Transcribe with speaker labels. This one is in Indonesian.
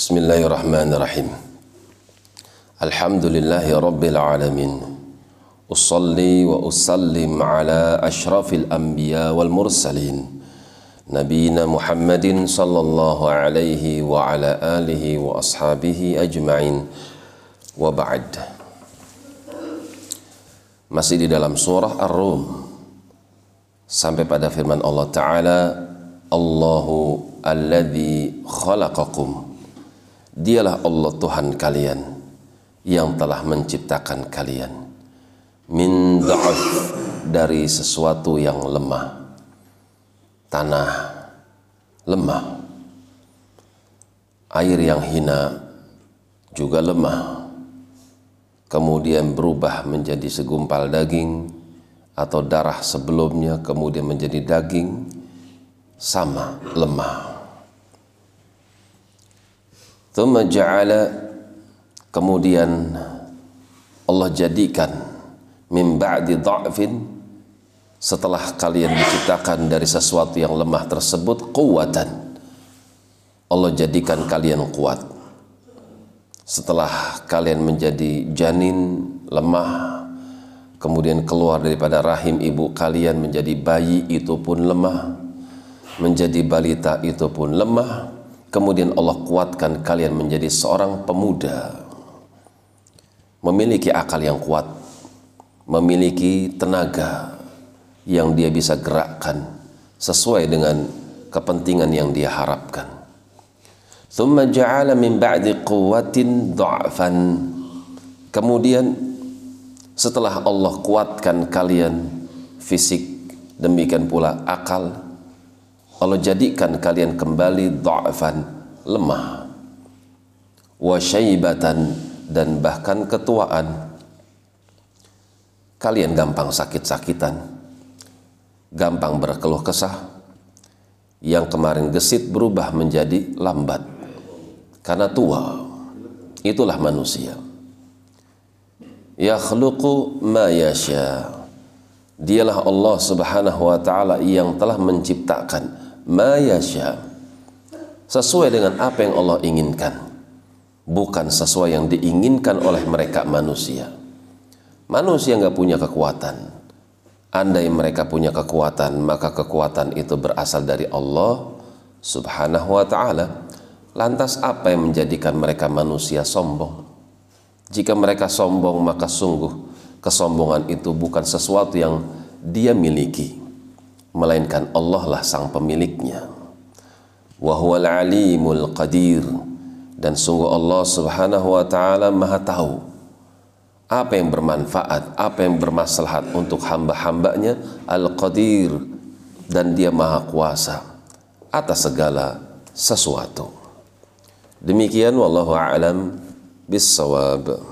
Speaker 1: بسم الله الرحمن الرحيم الحمد لله رب العالمين أصلي وأسلم على أشرف الأنبياء والمرسلين نبينا محمد صلى الله عليه وعلى آله وأصحابه أجمعين وبعد Masih di dalam surah Ar-Rum. Sampai pada firman Allah Ta'ala Allahu alladhi khalaqakum Dialah Allah Tuhan kalian yang telah menciptakan kalian min da'af dari sesuatu yang lemah tanah lemah air yang hina juga lemah kemudian berubah menjadi segumpal daging atau darah sebelumnya kemudian menjadi daging sama lemah. Thumma ja'ala kemudian Allah jadikan min ba'di dha'fin setelah kalian diciptakan dari sesuatu yang lemah tersebut kuatan Allah jadikan kalian kuat. Setelah kalian menjadi janin lemah kemudian keluar daripada rahim ibu kalian menjadi bayi itu pun lemah menjadi balita itu pun lemah kemudian Allah kuatkan kalian menjadi seorang pemuda memiliki akal yang kuat memiliki tenaga yang dia bisa gerakkan sesuai dengan kepentingan yang dia harapkan. Kemudian setelah Allah kuatkan kalian fisik demikian pula akal Allah jadikan kalian kembali dha'fan lemah wa syaibatan dan bahkan ketuaan. Kalian gampang sakit-sakitan gampang berkeluh kesah. Yang kemarin gesit berubah menjadi lambat karena tua. Itulah manusia. Yakhluqu ma yasha. Dialah Allah Subhanahu wa taala yang telah menciptakan ma yasha. Sesuai dengan apa yang Allah inginkan bukan sesuai yang diinginkan oleh mereka manusia. Manusia nggak punya kekuatan. Andai mereka punya kekuatan maka kekuatan itu berasal dari Allah Subhanahu wa taala. Lantas apa yang menjadikan mereka manusia sombong? Jika mereka sombong maka sungguh kesombongan itu bukan sesuatu yang dia miliki, melainkan Allah lah sang pemiliknya. Wahuwal alimul qadir dan sungguh Allah subhanahu wa ta'ala maha tahu apa yang bermanfaat, apa yang bermaslahat untuk hamba-hambanya al-qadir dan dia maha kuasa atas segala sesuatu. Demikian wallahu a'lam bis-shawab.